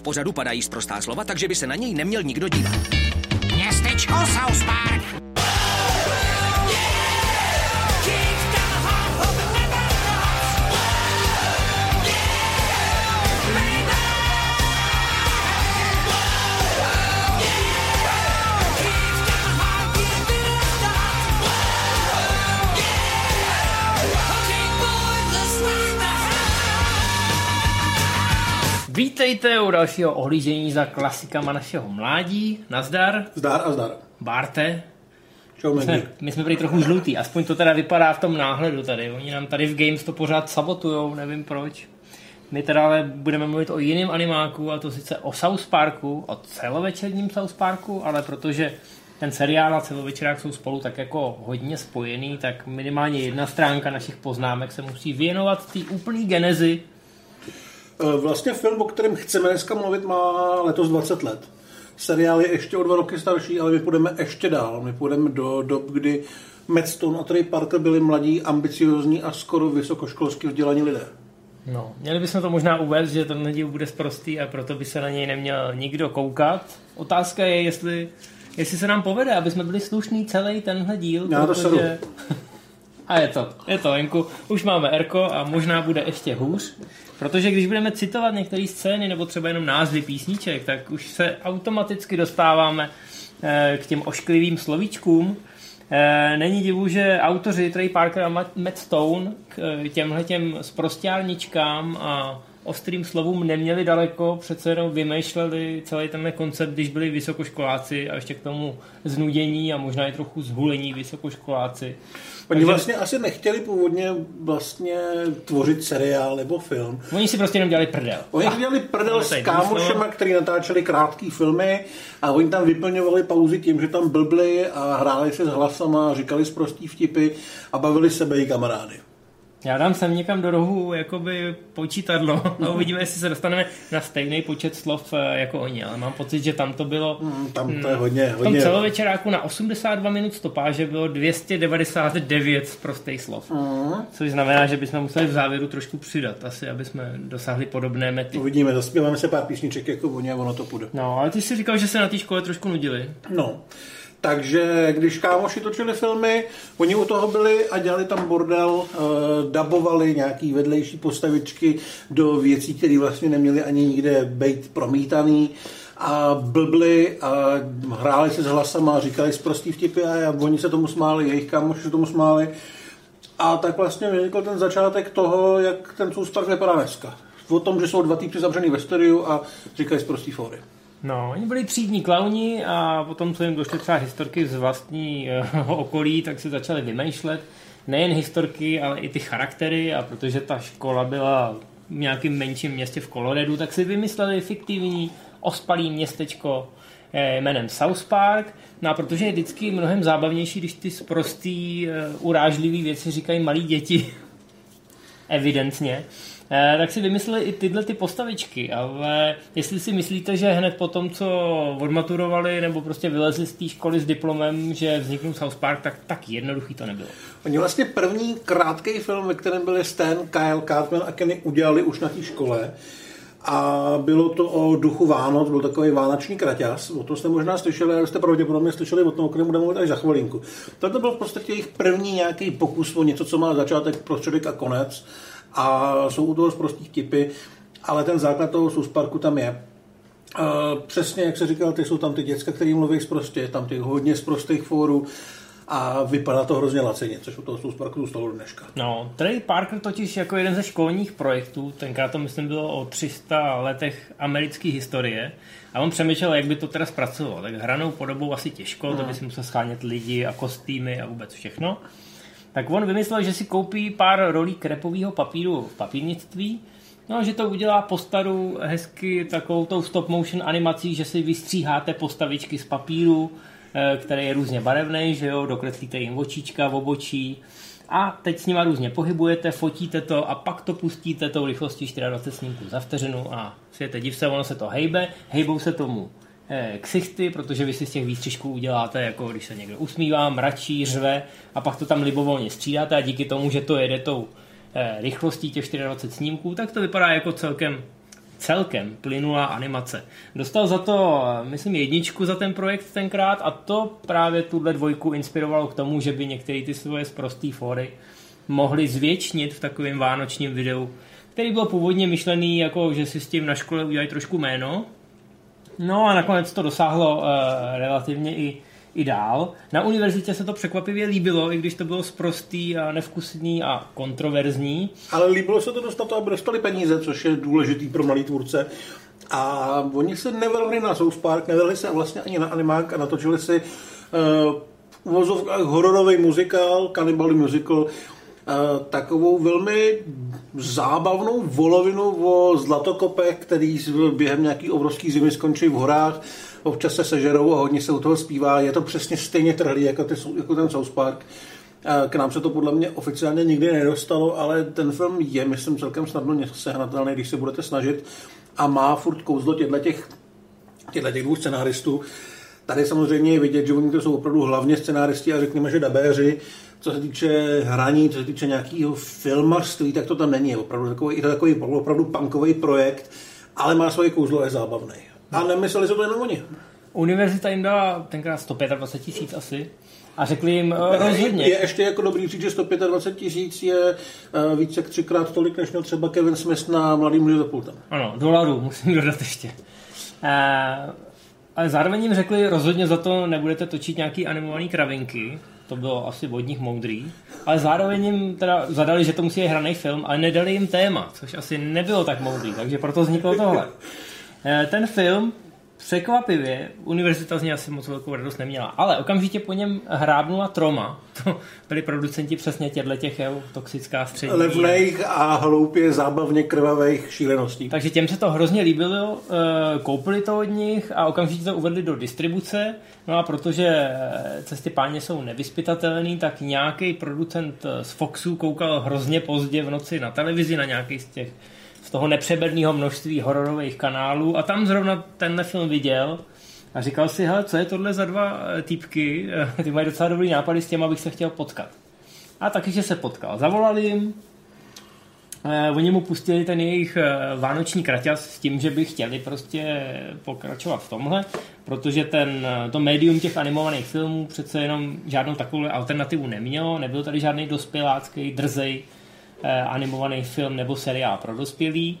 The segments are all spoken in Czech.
V pořadu padají zprostá slova, takže by se na něj neměl nikdo dívat. Městečko South Park. Vítejte u dalšího ohlížení za klasikama našeho mládí. Nazdar, Zdar a zdar. Barte. Čau, My jsme, my jsme byli trochu žlutý, aspoň to teda vypadá v tom náhledu tady. Oni nám tady v Games to pořád sabotujou, nevím proč. My teda ale budeme mluvit o jiném animáku, a to sice o South Parku, o celovečerním South Parku, ale protože ten seriál a celovečerák jsou spolu tak jako hodně spojený, tak minimálně jedna stránka našich poznámek se musí věnovat té úplný genezi Vlastně film, o kterém chceme dneska mluvit, má letos 20 let. Seriál je ještě o dva roky starší, ale my půjdeme ještě dál. My půjdeme do dob, kdy Matt Stone a Trey Parker byli mladí, ambiciozní a skoro vysokoškolsky vzdělaní lidé. No, měli bychom to možná uvést, že ten díl bude sprostý a proto by se na něj neměl nikdo koukat. Otázka je, jestli, jestli se nám povede, aby jsme byli slušný celý tenhle díl. Já to sedu. A je to, je to, Jenku. Už máme Erko a možná bude ještě hůř. Protože když budeme citovat některé scény nebo třeba jenom názvy písniček, tak už se automaticky dostáváme eh, k těm ošklivým slovíčkům. Eh, Není divu, že autoři Trey Parker a Matt- Stone k eh, těmhle těm sprostěrničkám a ostrým slovům neměli daleko, přece jenom vymýšleli celý tenhle koncept, když byli vysokoškoláci a ještě k tomu znudění a možná i trochu zhulení vysokoškoláci. Oni vlastně asi nechtěli původně vlastně tvořit seriál nebo film. Oni si prostě jenom dělali prdel. Oni dělali prdel s kámošema, který natáčeli krátké filmy a oni tam vyplňovali pauzy tím, že tam blbli a hráli si s hlasama, říkali zprostý vtipy a bavili se i kamarády. Já dám sem někam do rohu jakoby počítadlo a uvidíme, jestli se dostaneme na stejný počet slov eh, jako oni, ale mám pocit, že tam to bylo Hmm, Tam to je hodně, v tom celovečeráku na 82 minut stopáže bylo 299 prostých slov. Mhm. Což znamená, že bychom museli v závěru trošku přidat, asi, aby jsme dosáhli podobné mety. Uvidíme, zaspíváme se pár písniček jako oni a ono to půjde. No, ale ty jsi říkal, že se na té škole trošku nudili. No, takže když kámoši točili filmy, oni u toho byli a dělali tam bordel, uh, dabovali nějaký vedlejší postavičky do věcí, které vlastně neměly ani nikde být promítaný a blbli a hráli se s hlasama a říkali zprostý vtipy a oni se tomu smáli, jejich kámoši se tomu smáli. A tak vlastně vznikl ten začátek toho, jak ten Park vypadá dneska. O tom, že jsou dva týpci zavřený ve studiu a říkají zprostý fóry. No, oni byli třídní klauni a potom, co jim došly třeba historky z vlastního okolí, tak si začali vymýšlet nejen historky, ale i ty charaktery a protože ta škola byla v nějakém menším městě v Coloradu, tak si vymysleli fiktivní ospalý městečko eh, jménem South Park. No a protože je vždycky mnohem zábavnější, když ty sprostý, eh, urážlivý věci říkají malí děti, evidentně, Eh, tak si vymysleli i tyhle ty postavičky, ale jestli si myslíte, že hned po tom, co odmaturovali nebo prostě vylezli z té školy s diplomem, že vzniknul South Park, tak tak jednoduchý to nebylo. Oni vlastně první krátký film, ve kterém byli Stan, Kyle, Cartman a Kenny, udělali už na té škole. A bylo to o duchu Vánoc, byl takový vánoční kraťas. O tom jste možná slyšeli, ale jste pravděpodobně slyšeli o tom, o kterém budeme mluvit až za chvilinku. Toto byl v podstatě jejich první nějaký pokus o něco, co má začátek, prostředek a konec. A jsou u toho prostý vtipy, ale ten základ toho South Parku tam je. Uh, přesně, jak se říkal, ty jsou tam ty děcka, který mluví prostě, tam těch hodně z prostých fórů a vypadá to hrozně laceně, což u toho South Parku zůstalo dneška. No, Trey Parker totiž jako jeden ze školních projektů, tenkrát to myslím bylo o 300 letech americké historie, a on přemýšlel, jak by to teda zpracoval. Tak hranou podobou asi těžko, to by si musel schánět lidi a kostýmy a vůbec všechno. Tak on vymyslel, že si koupí pár rolí krepového papíru v papírnictví, no že to udělá postaru hezky takovou tou stop motion animací, že si vystříháte postavičky z papíru, eh, který je různě barevný, že jo, dokreslíte jim očička, obočí. A teď s nima různě pohybujete, fotíte to a pak to pustíte tou rychlostí 24 snímků za vteřinu a světe div se, ono se to hejbe, hejbou se tomu ksichty, protože vy si z těch výstřižků uděláte, jako když se někdo usmívá, mračí, řve a pak to tam libovolně střídáte a díky tomu, že to jede tou eh, rychlostí těch 24 snímků, tak to vypadá jako celkem celkem plynulá animace. Dostal za to, myslím, jedničku za ten projekt tenkrát a to právě tuhle dvojku inspirovalo k tomu, že by některé ty svoje zprostý fóry mohli zvětšnit v takovém vánočním videu, který byl původně myšlený, jako že si s tím na škole udělají trošku jméno. No a nakonec to dosáhlo uh, relativně i i dál. Na univerzitě se to překvapivě líbilo, i když to bylo sprostý a nevkusný a kontroverzní. Ale líbilo se to dostat aby dostali peníze, což je důležitý pro malý tvůrce. A oni se nevrhli na South Park, nevrhli se vlastně ani na animák a natočili si uh, v uvozovkách hororový muzikál, Cannibal Musical, takovou velmi zábavnou volovinu o zlatokopech, který během nějaký obrovský zimy skončí v horách občas se sežerou a hodně se u toho zpívá. Je to přesně stejně trhlý jako, ty, jako ten South Park. K nám se to podle mě oficiálně nikdy nedostalo, ale ten film je, myslím, celkem snadno sehnatelný, když se budete snažit a má furt kouzlo těchto těch, těch dvou scenáristů. Tady samozřejmě je vidět, že oni to jsou opravdu hlavně scenáristi a řekněme, že dabéři. Co se týče hraní, co se týče nějakého filmařství, tak to tam není. Je opravdu takový, je to takový opravdu punkový projekt, ale má svoje kouzlo, je zábavný. A nemysleli se to jenom oni. Univerzita jim dala tenkrát 125 tisíc asi. A řekli jim uh, rozhodně. Je ještě jako dobrý říct, že 125 tisíc je uh, více jak třikrát tolik, než měl třeba Kevin Smith na mladý muži za pultem. Ano, dolarů, musím dodat ještě. Uh, ale zároveň jim řekli, rozhodně za to nebudete točit nějaký animovaný kravinky, to bylo asi od nich moudrý, ale zároveň jim teda zadali, že to musí být hraný film, ale nedali jim téma, což asi nebylo tak moudrý, takže proto vzniklo tohle. Eh, ten film překvapivě, univerzita z něj asi moc velkou radost neměla, ale okamžitě po něm hrábnula Troma. To byli producenti přesně těchto těch toxická střední. Levných a hloupě, zábavně krvavých šíleností. Takže těm se to hrozně líbilo, eh, koupili to od nich a okamžitě to uvedli do distribuce. No a protože eh, cesty páně jsou nevyspytatelný, tak nějaký producent z Foxu koukal hrozně pozdě v noci na televizi na nějaký z těch toho nepřeberného množství hororových kanálů a tam zrovna tenhle film viděl a říkal si, hele, co je tohle za dva eh, týpky, ty mají docela dobrý nápady s těma, abych se chtěl potkat. A taky, že se potkal. Zavolali jim, eh, oni mu pustili ten jejich eh, vánoční kraťas s tím, že by chtěli prostě pokračovat v tomhle, protože ten, to médium těch animovaných filmů přece jenom žádnou takovou alternativu nemělo, nebyl tady žádný dospělácký, drzej Eh, animovaný film nebo seriál pro dospělý.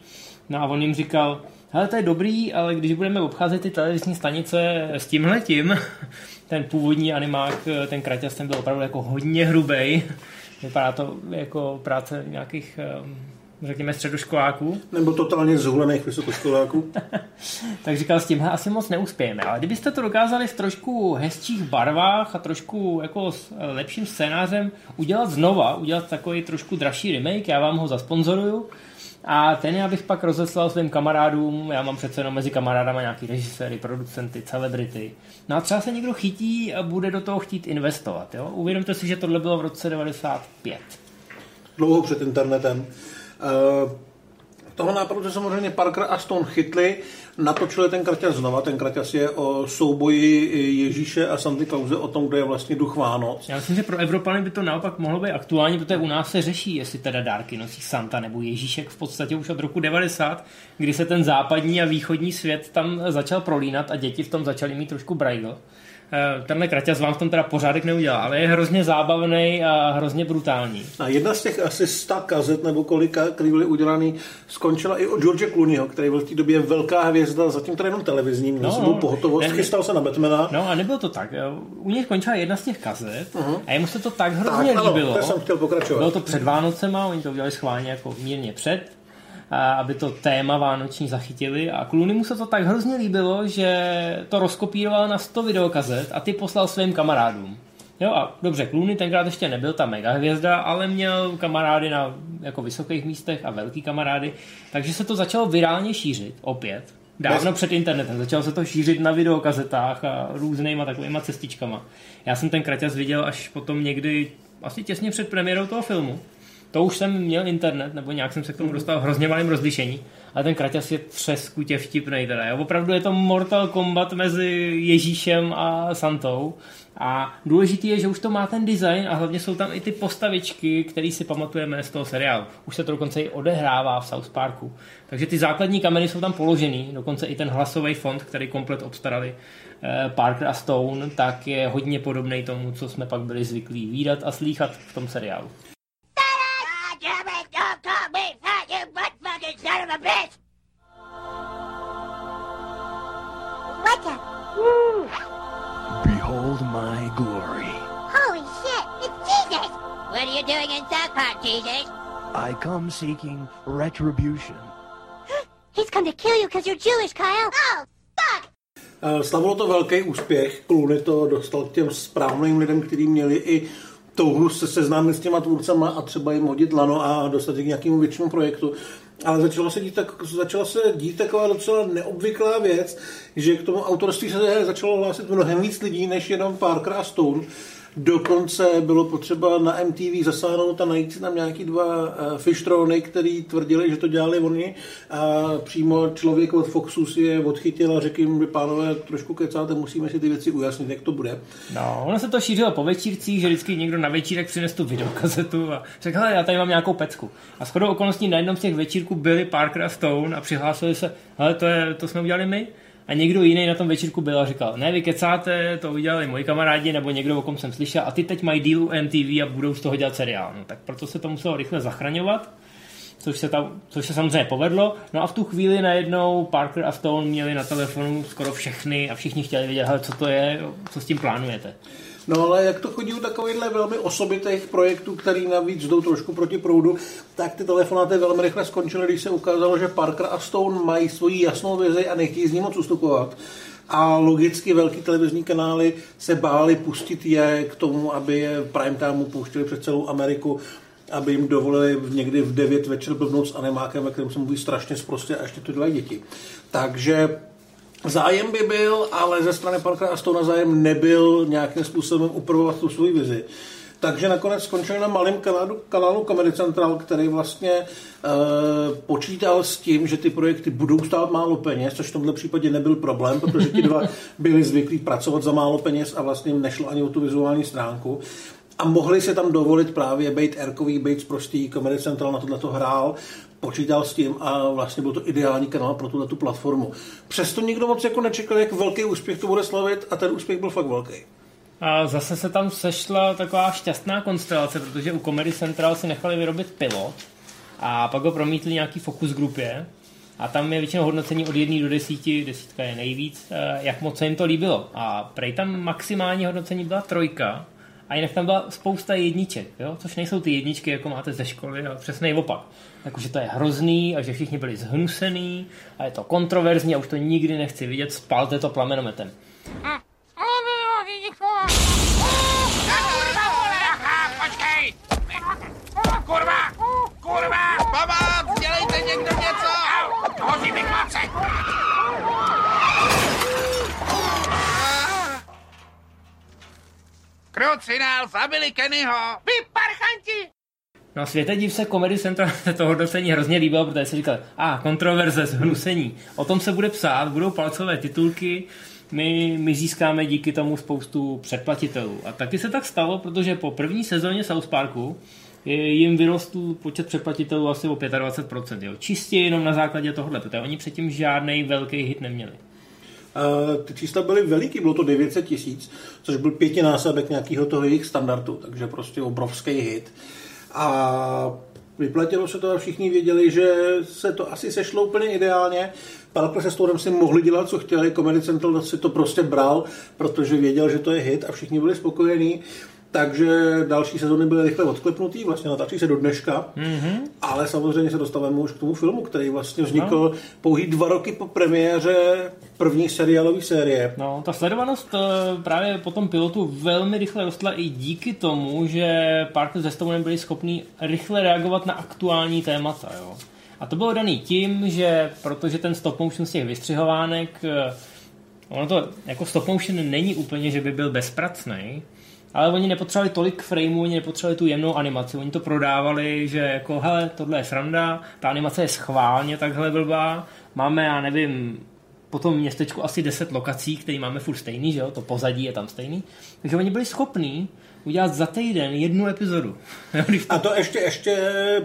No a on jim říkal, hele, to je dobrý, ale když budeme obcházet ty televizní stanice s tímhletím, ten původní animák, eh, ten kraťas, ten byl opravdu jako hodně hrubý. Vypadá to jako práce nějakých eh, řekněme, středoškoláků. Nebo totálně zhulených vysokoškoláků. tak říkal, s tímhle asi moc neuspějeme. Ale kdybyste to dokázali v trošku hezčích barvách a trošku jako s lepším scénářem udělat znova, udělat takový trošku dražší remake, já vám ho zasponzoruju, a ten já bych pak rozeslal svým kamarádům, já mám přece jenom mezi kamarádama nějaký režiséry, producenty, celebrity. No a třeba se někdo chytí a bude do toho chtít investovat. Jo? Uvědomte si, že tohle bylo v roce 95. Dlouho před internetem. Uh, toho nápadu samozřejmě Parker a Stone chytli, natočili ten kraťas znova. Ten kraťas je o souboji Ježíše a Santy Klauze o tom, kde je vlastně duch Vánoc. Já myslím, že pro Evropany by to naopak mohlo být aktuální, protože u nás se řeší, jestli teda dárky nosí Santa nebo Ježíšek v podstatě už od roku 90, kdy se ten západní a východní svět tam začal prolínat a děti v tom začaly mít trošku brajl. Eh, tenhle kraťas vám v tom teda pořádek neudělá, ale je hrozně zábavný a hrozně brutální. A jedna z těch asi sta kazet nebo kolika, které byly udělaný, skončila i od George Clooneyho, který byl v té době velká hvězda, zatím teda jenom televizním, měl no, pohotovost, ne, chystal se na Batmana. No a nebylo to tak. U něj skončila jedna z těch kazet uh-huh. a jemu se to tak hrozně tak, líbilo. Ano, jsem chtěl pokračovat. Bylo to před Vánocema, oni to udělali schválně jako mírně před, aby to téma vánoční zachytili a Clooney mu se to tak hrozně líbilo, že to rozkopíroval na 100 videokazet a ty poslal svým kamarádům. Jo a dobře, Clooney tenkrát ještě nebyl ta mega hvězda, ale měl kamarády na jako vysokých místech a velký kamarády, takže se to začalo virálně šířit opět. Dávno před internetem. Začalo se to šířit na videokazetách a různýma takovýma cestičkama. Já jsem ten kraťas viděl až potom někdy, asi těsně před premiérou toho filmu. To už jsem měl internet, nebo nějak jsem se k tomu dostal v hrozně malém rozlišení, ale ten kraťas je třeskutě vtipný teda. Jo? Opravdu je to Mortal Kombat mezi Ježíšem a Santou. A důležitý je, že už to má ten design a hlavně jsou tam i ty postavičky, které si pamatujeme z toho seriálu. Už se to dokonce i odehrává v South Parku. Takže ty základní kameny jsou tam položený, dokonce i ten hlasový fond, který komplet obstarali eh, Parker a Stone, tak je hodně podobný tomu, co jsme pak byli zvyklí výdat a slýchat v tom seriálu. What the? Behold my glory. Holy shit! It's Jesus! What are you doing in South Park, Jesus? I come seeking retribution. He's come to kill you because you're Jewish, Kyle. Oh, fuck! Eh, Slavilo to velký úspěch, Clooney to dostal k těm správným lidem, kteří měli i touhu se seznámit s těma tvůrcama a třeba jim hodit lano a dostat je k nějakému většímu projektu. Ale začalo se, dít tak, začala se dít taková docela neobvyklá věc, že k tomu autorství se začalo hlásit mnohem víc lidí, než jenom Parker a Stone. Dokonce bylo potřeba na MTV zasáhnout a najít si tam nějaký dva uh, fištrony, který tvrdili, že to dělali oni a přímo člověk od Foxu si je odchytil a řekl jim, pánové, trošku kecáte, musíme si ty věci ujasnit, jak to bude. No, ono se to šířilo po večírcích, že vždycky někdo na večírek přines tu videokazetu a řekl, já tady mám nějakou pecku. A shodou okolností na jednom z těch večírků byli Parker a Stone a přihlásili se, hele, to, je, to jsme udělali my. A někdo jiný na tom večírku byl a říkal, ne, vy kecáte, to udělali moji kamarádi nebo někdo, o kom jsem slyšel, a ty teď mají deal u MTV a budou z toho dělat seriál. No, tak proto se to muselo rychle zachraňovat, což se, tam, což se samozřejmě povedlo. No a v tu chvíli najednou Parker a Stone měli na telefonu skoro všechny a všichni chtěli vědět, co to je, co s tím plánujete. No ale jak to chodí u takovýchhle velmi osobitých projektů, který navíc jdou trošku proti proudu, tak ty telefonáty velmi rychle skončily, když se ukázalo, že Parker a Stone mají svoji jasnou vizi a nechtějí z ní moc ustupovat. A logicky velký televizní kanály se báli pustit je k tomu, aby je prime timeu pouštěli přes celou Ameriku, aby jim dovolili někdy v 9 večer blbnout s animákem, ve kterém se mluví strašně zprostě a ještě to dělají děti. Takže Zájem by byl, ale ze strany Parkera a Stona zájem nebyl nějakým způsobem upravovat tu svou vizi. Takže nakonec skončili na malém kanálu, kanálu Comedy Central, který vlastně e, počítal s tím, že ty projekty budou stát málo peněz, což v tomhle případě nebyl problém, protože ti dva byli zvyklí pracovat za málo peněz a vlastně nešlo ani o tu vizuální stránku. A mohli se tam dovolit právě být erkový, být prostý, Comedy Central na tohle to hrál, počítal s tím a vlastně byl to ideální kanál pro tuhle tu platformu. Přesto nikdo moc jako nečekal, jak velký úspěch to bude slavit a ten úspěch byl fakt velký. A zase se tam sešla taková šťastná konstelace, protože u Comedy Central si nechali vyrobit pilot a pak ho promítli nějaký focus grupě a tam je většinou hodnocení od 1 do 10, desítka je nejvíc, eh, jak moc se jim to líbilo. A prej tam maximální hodnocení byla trojka a jinak tam byla spousta jedniček, jo? což nejsou ty jedničky, jako máte ze školy, ale přesný opak. Jakože to je hrozný a že všichni byli zhnusený a je to kontroverzní a už to nikdy nechci vidět, spalte to plamenometem. Kurva! Kurva! Pomoc! Dělejte někdo něco! Hoří mi klapce! Krucinál, zabili Kennyho! Vy parchanti! No světe div se Comedy Central to hodnocení hrozně líbilo, protože si říkal, a ah, kontroverze, zhnusení. O tom se bude psát, budou palcové titulky, my, my získáme díky tomu spoustu předplatitelů. A taky se tak stalo, protože po první sezóně South Parku jim vyrostl počet předplatitelů asi o 25%. Jo. Čistě jenom na základě tohohle, protože oni předtím žádný velký hit neměli. Uh, ty čísla byly veliký, bylo to 900 tisíc, což byl pětinásobek nějakého toho jejich standardu, takže prostě obrovský hit. A vyplatilo se to a všichni věděli, že se to asi sešlo úplně ideálně. Parker se Stonem si mohli dělat, co chtěli, Comedy Central si to prostě bral, protože věděl, že to je hit a všichni byli spokojení. Takže další sezóny byly rychle odklepnutý, vlastně natáčí se do dneška, mm-hmm. ale samozřejmě se dostáváme už k tomu filmu, který vlastně vznikl no. pouhý dva roky po premiéře první seriálové série. No, ta sledovanost eh, právě po tom pilotu velmi rychle rostla i díky tomu, že Parker se Stonem byli schopni rychle reagovat na aktuální témata. Jo. A to bylo daný tím, že protože ten stop motion z těch vystřihovánek, eh, ono to jako stop motion není úplně, že by byl bezpracný, ale oni nepotřebovali tolik frameů, oni nepotřebovali tu jemnou animaci, oni to prodávali, že jako hele, tohle je sranda, ta animace je schválně takhle blbá, máme, já nevím, po tom městečku asi 10 lokací, které máme furt stejný, že jo, to pozadí je tam stejný, takže oni byli schopní udělat za týden jednu epizodu. A to ještě, ještě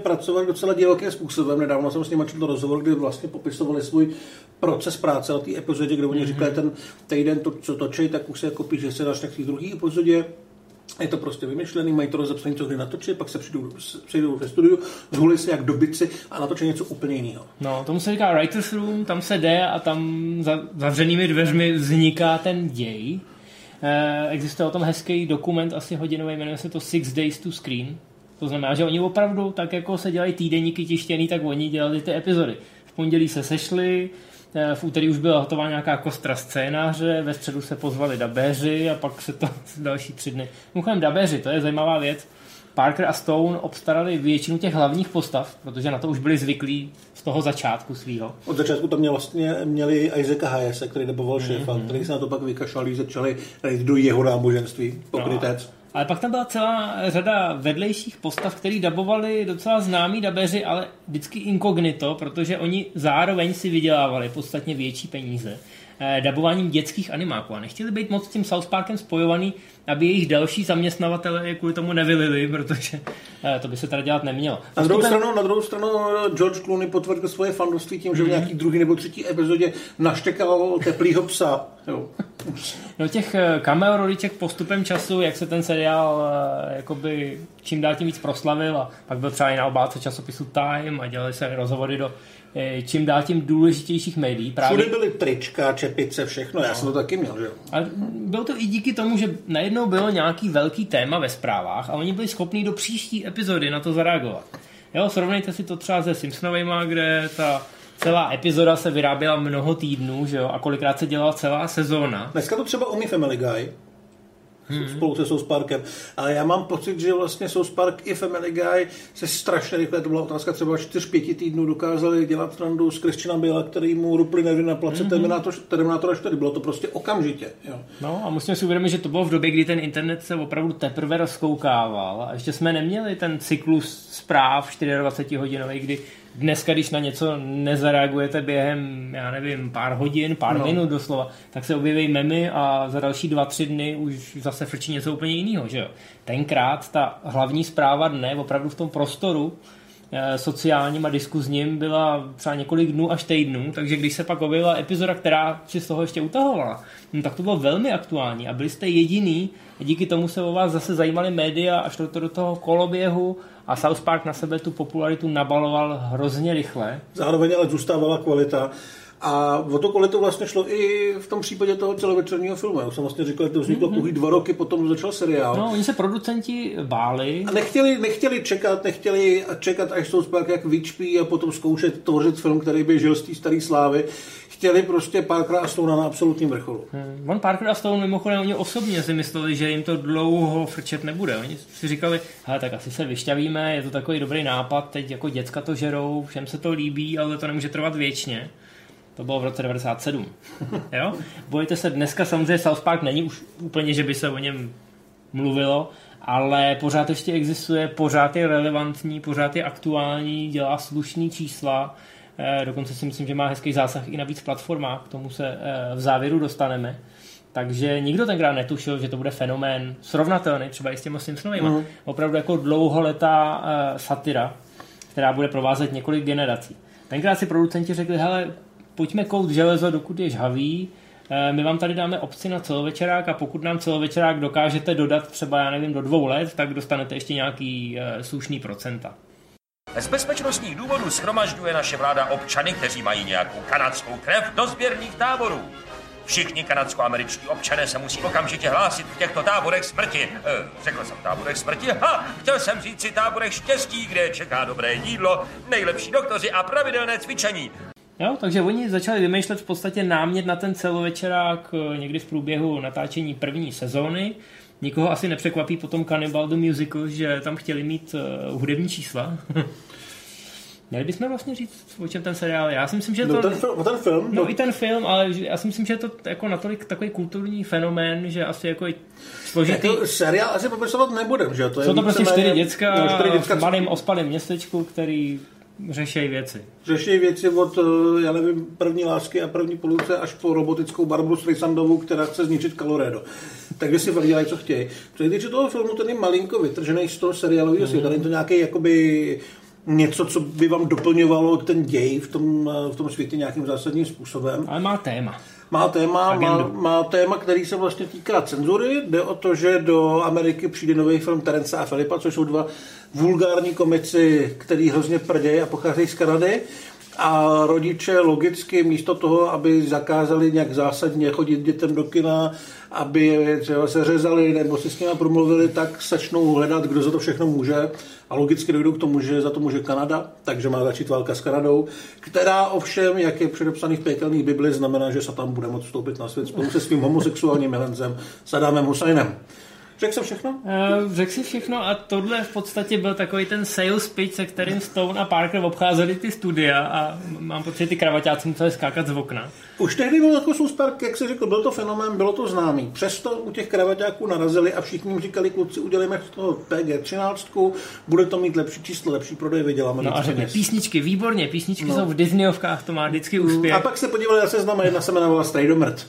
pracovali docela divokým způsobem. Nedávno jsem s nimi četl rozhovor, kdy vlastně popisovali svůj proces práce na té epizodě, kde oni mm-hmm. říkali, ten týden, to, co točí, tak už se jako píše, že se té druhé epizodě. Je to prostě vymyšlený, mají to rozepsané, co kdy natočí, pak se přijdou, přijdou ve studiu, zvolí si jak dobytci a natočí něco úplně jiného. No, tomu se říká Writer's Room, tam se jde a tam za zavřenými dveřmi vzniká ten děj. Eh, existuje o tom hezký dokument, asi hodinový, jmenuje se to Six Days to Screen. To znamená, že oni opravdu, tak jako se dělají týdeníky tištěný, tak oni dělali ty epizody. V pondělí se sešli, v úterý už byla hotová nějaká kostra scénáře, ve středu se pozvali dabéři a pak se to další tři dny. Mimochodem dabéři, to je zajímavá věc. Parker a Stone obstarali většinu těch hlavních postav, protože na to už byli zvyklí z toho začátku svého. Od začátku tam měl vlastně, měli Isaaca Hayese, který doboval mm-hmm. šéfa, který se na to pak vykašlal, když začali jít do jeho náboženství, pokrytec. No. Ale pak tam byla celá řada vedlejších postav, který dabovali docela známí dabeři, ale vždycky inkognito, protože oni zároveň si vydělávali podstatně větší peníze eh, dabováním dětských animáků. A nechtěli být moc s tím South Parkem spojovaný, aby jejich další zaměstnavatele je kvůli tomu nevylili, protože eh, to by se teda dělat nemělo. Na druhou, stranu, na druhou stranu George Clooney potvrdil svoje fandovství tím, že v nějaký druhý nebo třetí epizodě naštekal teplýho psa. Jo. No těch eh, cameo roliček postupem času, jak se ten seriál eh, jakoby čím dál tím víc proslavil a pak byl třeba i na obálce časopisu Time a dělali se rozhovory do eh, čím dál tím důležitějších médií. Právě... Všude byly trička, čepice, všechno, já jsem to taky měl, že jo. A bylo to i díky tomu, že najednou bylo nějaký velký téma ve zprávách a oni byli schopní do příští epizody na to zareagovat. Jo, srovnejte si to třeba se Simpsonovejma, kde ta celá epizoda se vyráběla mnoho týdnů, že jo, a kolikrát se dělala celá sezóna. Dneska to třeba umí Family Guy, hmm. spolu se South Parkem. Ale já mám pocit, že vlastně South Park i Family Guy se strašně rychle, to byla otázka třeba 4-5 týdnů, dokázali dělat randu z Christiana Bale, který mu rupli nervy na place hmm. Terminator, Terminator 4. Bylo to prostě okamžitě. Jo. No a musíme si uvědomit, že to bylo v době, kdy ten internet se opravdu teprve rozkoukával a ještě jsme neměli ten cyklus zpráv 24 hodinový, kdy dneska, když na něco nezareagujete během, já nevím, pár hodin, pár no. minut doslova, tak se objeví memy a za další dva, tři dny už zase frčí něco úplně jiného, že jo. Tenkrát ta hlavní zpráva dne opravdu v tom prostoru eh, sociálním a diskuzním byla třeba několik dnů až týdnů, takže když se pak objevila epizoda, která si z toho ještě utahovala, no, tak to bylo velmi aktuální a byli jste jediný, a díky tomu se o vás zase zajímaly média a šlo to do toho koloběhu a South Park na sebe tu popularitu nabaloval hrozně rychle. Zároveň ale zůstávala kvalita. A o to kvalitu vlastně šlo i v tom případě toho celovečerního filmu. Já jsem vlastně říkal, že to vzniklo mm-hmm. dva roky, potom začal seriál. No, oni se producenti báli. A nechtěli, nechtěli čekat, nechtěli čekat, až South Park jak vyčpí a potom zkoušet tvořit film, který by žil z té staré slávy chtěli prostě Parker a Stone na absolutním vrcholu. Hmm. On Parker a Stone mimochodem oni osobně si mysleli, že jim to dlouho frčet nebude. Oni si říkali, hele, tak asi se vyšťavíme, je to takový dobrý nápad, teď jako děcka to žerou, všem se to líbí, ale to nemůže trvat věčně. To bylo v roce 97. jo? Bojte se, dneska samozřejmě South Park není už úplně, že by se o něm mluvilo, ale pořád ještě existuje, pořád je relevantní, pořád je aktuální, dělá slušný čísla, Eh, dokonce si myslím, že má hezký zásah i na víc platformách, k tomu se eh, v závěru dostaneme. Takže nikdo tenkrát netušil, že to bude fenomén srovnatelný třeba i s těmi Simpsonovými. Mm. Opravdu jako dlouholetá uh, satira, která bude provázet několik generací. Tenkrát si producenti řekli, hele, pojďme kout železo, dokud je žhavý, my vám tady dáme opci na celovečerák a pokud nám celovečerák dokážete dodat třeba, já nevím, do dvou let, tak dostanete ještě nějaký uh, slušný procenta. Z bezpečnostních důvodů schromažďuje naše vláda občany, kteří mají nějakou kanadskou krev, do sběrných táborů. Všichni kanadsko-američtí občané se musí okamžitě hlásit v těchto táborech smrti. E, řekl jsem táborech smrti? Ha! Chtěl jsem říct si táborech štěstí, kde čeká dobré jídlo, nejlepší doktoři a pravidelné cvičení. Jo, takže oni začali vymýšlet v podstatě námět na ten celovečerák eh, někdy v průběhu natáčení první sezóny. Nikoho asi nepřekvapí potom Cannibal the Musical, že tam chtěli mít uh, hudební čísla. Měli bychom vlastně říct, o čem ten seriál je. Já si myslím, že to... No ten, film, ten film? No to... i ten film, ale já si myslím, že je to jako natolik takový kulturní fenomén, že asi jako složitý. Jako seriál asi popisovat nebudem, že? To je Jsou to prostě čtyři děcka, no, čtyři děcka v malém ospalém městečku, který řeší věci. Řeší věci od, eh, já nevím, první lásky a první poluce až po robotickou Barbaru Streisandovou, která chce zničit Caloredo. Takže si fakt dělají, co chtějí. Co se týče toho filmu, ten je malinko vytržený z toho seriálového světa. Není to nějaký jakoby něco, co by vám doplňovalo ten děj v tom, eh, v tom světě nějakým zásadním způsobem. Ale má téma. Má téma, má, má téma, který se vlastně týká cenzury. Jde o to, že do Ameriky přijde nový film Terence a Filipa, což jsou dva vulgární komici, který hrozně prdějí a pocházejí z Kanady. A rodiče logicky místo toho, aby zakázali nějak zásadně chodit dětem do kina, aby je třeba se řezali nebo si s nimi promluvili, tak začnou hledat, kdo za to všechno může. A logicky dojdou k tomu, že za to může Kanada, takže má začít válka s Kanadou, která ovšem, jak je předepsaný v pěkelných Bibli, znamená, že Satan bude moct vstoupit na svět spolu se svým homosexuálním milencem Sadámem Husajnem. Řekl jsem všechno? Uh, řekl si všechno a tohle v podstatě byl takový ten sales pitch, se kterým Stone a Parker obcházeli ty studia a mám pocit, že ty kravaťáci museli skákat z okna. Už tehdy byl jako super, jak jsi řekl, byl to fenomén, bylo to známý. Přesto u těch kravaťáků narazili a všichni jim říkali, kluci, udělejme z toho PG-13, bude to mít lepší číslo, lepší prodej, vyděláme No a řekne, písničky, výborně, písničky No. jsou v Disneyovkách, to má vždycky úspěch. A pak se podívali na seznam a jedna se jmenovala Strejdomrt.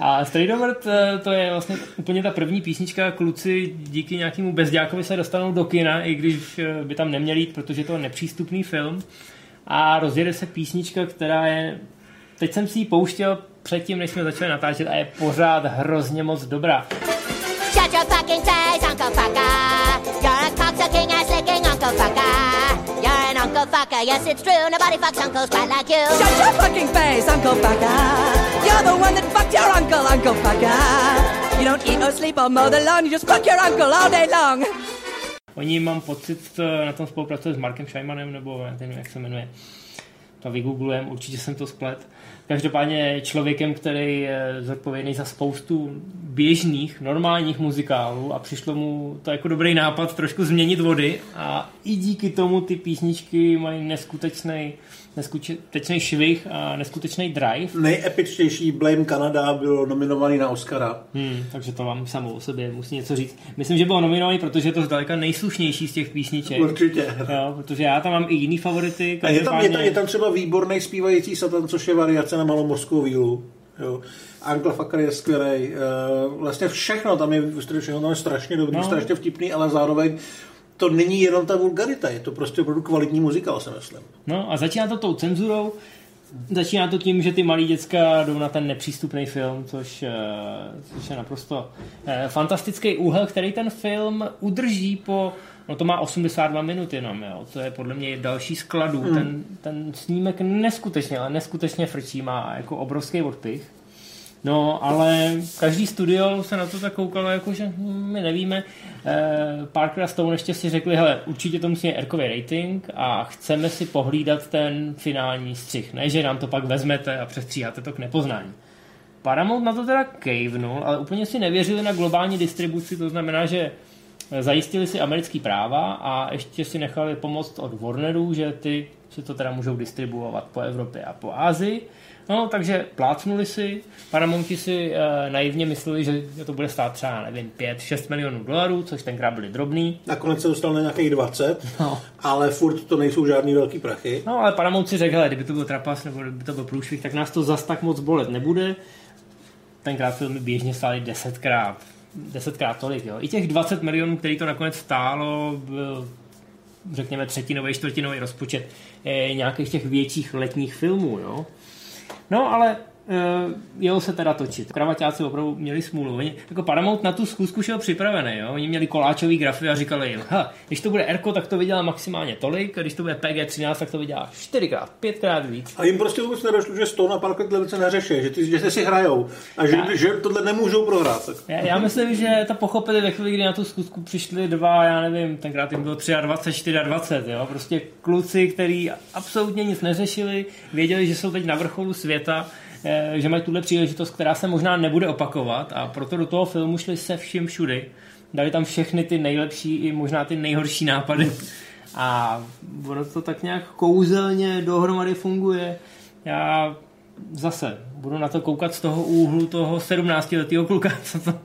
A Straydomert, eh, to je vlastně úplně ta první písnička, kluci díky nějakému bezďákovi se dostanou do kina, i když eh, by tam neměli jít, protože to je nepřístupný film. A rozjede se písnička, která je, teď jsem si ji pouštěl předtím, než jsme začali natáčet a je pořád hrozně moc dobrá. Shut your fucking face, Uncle Fucker. You're a cocksucking ass licking Uncle Fucker. You're an Uncle Fucker, yes it's true. Nobody fucks uncles quite like you. Shut your fucking face, Uncle Fucker. You're the one that fucked your uncle, Uncle Fucker. You don't eat or sleep or mow the lawn, you just fuck your uncle all day long. Oni mám pocit, eh, na tom spolupracuje s Markem Scheimanem, nebo já nevím, jak se jmenuje. To vygooglujeme, určitě jsem to splet. Každopádně člověkem, který je zodpovědný za spoustu běžných, normálních muzikálů a přišlo mu to jako dobrý nápad trošku změnit vody a i díky tomu ty písničky mají neskutečný, neskutečný švih a neskutečný drive. Nejepičtější Blame Canada bylo nominovaný na Oscara. Hmm, takže to vám samo o sobě musí něco říct. Myslím, že bylo nominovaný, protože je to zdaleka nejslušnější z těch písniček. Určitě. Jo, protože já tam mám i jiný favority. A je tam, je, tam, je tam třeba výborný zpívající Satan, což je variace na malomorskou vílu. Jo. Fucker je skvělý. Vlastně všechno tam je, všechno tam je strašně dobrý, no. strašně vtipný, ale zároveň to není jenom ta vulgarita, je to prostě opravdu kvalitní muzikál, si myslím. No a začíná to tou cenzurou, začíná to tím, že ty malí děcka jdou na ten nepřístupný film, což, eh, což je naprosto eh, fantastický úhel, který ten film udrží po No to má 82 minut jenom, jo. To je podle mě další skladů. Hmm. Ten, ten snímek neskutečně, ale neskutečně frčí, má jako obrovský odpich. No, ale každý studio se na to tak koukalo, jako že my nevíme. Eh, Parker a Stone ještě si řekli, hele, určitě to musí r rating a chceme si pohlídat ten finální střih. Ne, že nám to pak vezmete a přestříháte to k nepoznání. Paramount na to teda kejvnul, ale úplně si nevěřili na globální distribuci, to znamená, že zajistili si americký práva a ještě si nechali pomoct od Warnerů, že ty si to teda můžou distribuovat po Evropě a po Ázii. No, takže plácnuli si, Paramounti si e, naivně mysleli, že to bude stát třeba, nevím, 5-6 milionů dolarů, což tenkrát byly drobný. Nakonec se dostal na nějakých 20, No. ale furt to nejsou žádný velký prachy. No, ale Paramount si řekl, hele, kdyby to byl trapas nebo kdyby to byl průšvih, tak nás to zas tak moc bolet nebude. Tenkrát filmy běžně stály desetkrát, desetkrát tolik, jo. I těch 20 milionů, který to nakonec stálo, byl řekněme třetinový, čtvrtinový rozpočet eh, nějakých těch větších letních filmů, jo. No, ale jelo se teda točit. Kravaťáci opravdu měli smůlu. Oni, jako Paramount na tu zkusku šel připravený. Jo? Oni měli koláčový grafy a říkali jim, ha, když to bude Erko, tak to vydělá maximálně tolik, a když to bude PG-13, tak to vydělá čtyřikrát, pětkrát víc. A jim prostě vůbec nedošlo, že Stone a Parker tyhle věci neřeší, že, ty, že si hrajou a že, Já- že tohle nemůžou prohrát. Tak. Já, já myslím, že to pochopili ve chvíli, kdy na tu zkusku přišli dva, já nevím, tenkrát jim bylo 23, 24, jo, prostě kluci, kteří absolutně nic neřešili, věděli, že jsou teď na vrcholu světa, eh, že mají tuhle příležitost, která se možná nebude opakovat a proto do toho filmu šli se vším všudy. Dali tam všechny ty nejlepší i možná ty nejhorší nápady A ono to tak nějak kouzelně dohromady funguje. Já zase budu na to koukat z toho úhlu toho 17-letého kluka, co, to,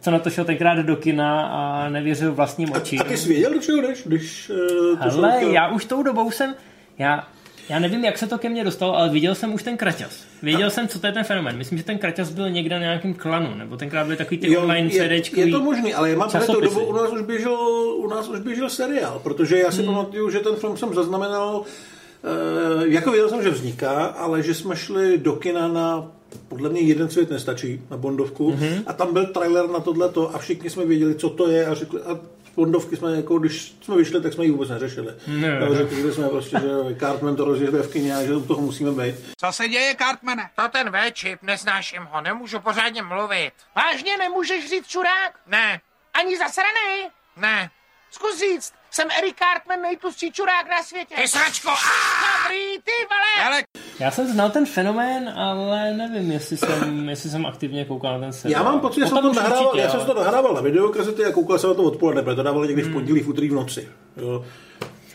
co na to šel tenkrát do kina a nevěřil vlastním očím. A ty jsi věděl, do čeho jdeš, když uh, to Hele, šel- já už tou dobou jsem, já, já nevím, jak se to ke mně dostalo, ale viděl jsem už ten kraťas. Věděl jsem, co to je ten fenomén. Myslím, že ten kraťas byl někde na nějakém klanu, nebo tenkrát byly takový ty Jo, online je, CDčkový je to možný, ale já mám tou časopisy. dobu, u nás už běžel, u nás už běžel seriál, protože já si Hmm. pamatuju, že ten film jsem zaznamenal, eh, jako věděl jsem, že vzniká, ale že jsme šli do kina na podle mě jeden svět nestačí na Bondovku Mhm. a tam byl trailer na tohleto a všichni jsme věděli, co to je a řekli, a Bondovky jsme jako, když jsme vyšli, tak jsme ji vůbec neřešili. Ne. Jo, Řekli jsme prostě, že Cartman to rozjede v kině a že u toho musíme být. Co se děje, Cartmane? To ten V-čip, neznáším ho, nemůžu pořádně mluvit. Vážně nemůžeš říct čurák? Ne, Ani zasranej? ne. Zkus říct, jsem Eric Cartman, nejtlustší čurák na světě. Ty sračko, Dobrý, ty vole! Hele, Já jsem znal ten fenomén, ale nevím, jestli jsem, jestli jsem aktivně koukal na ten seriál. Já mám pocit, že jsem to nahrával, určitě, já jsem to nahrával na videokazety a koukal jsem na to odpoledne, protože to dávali někdy v pondělí, v úterý v noci. Jo.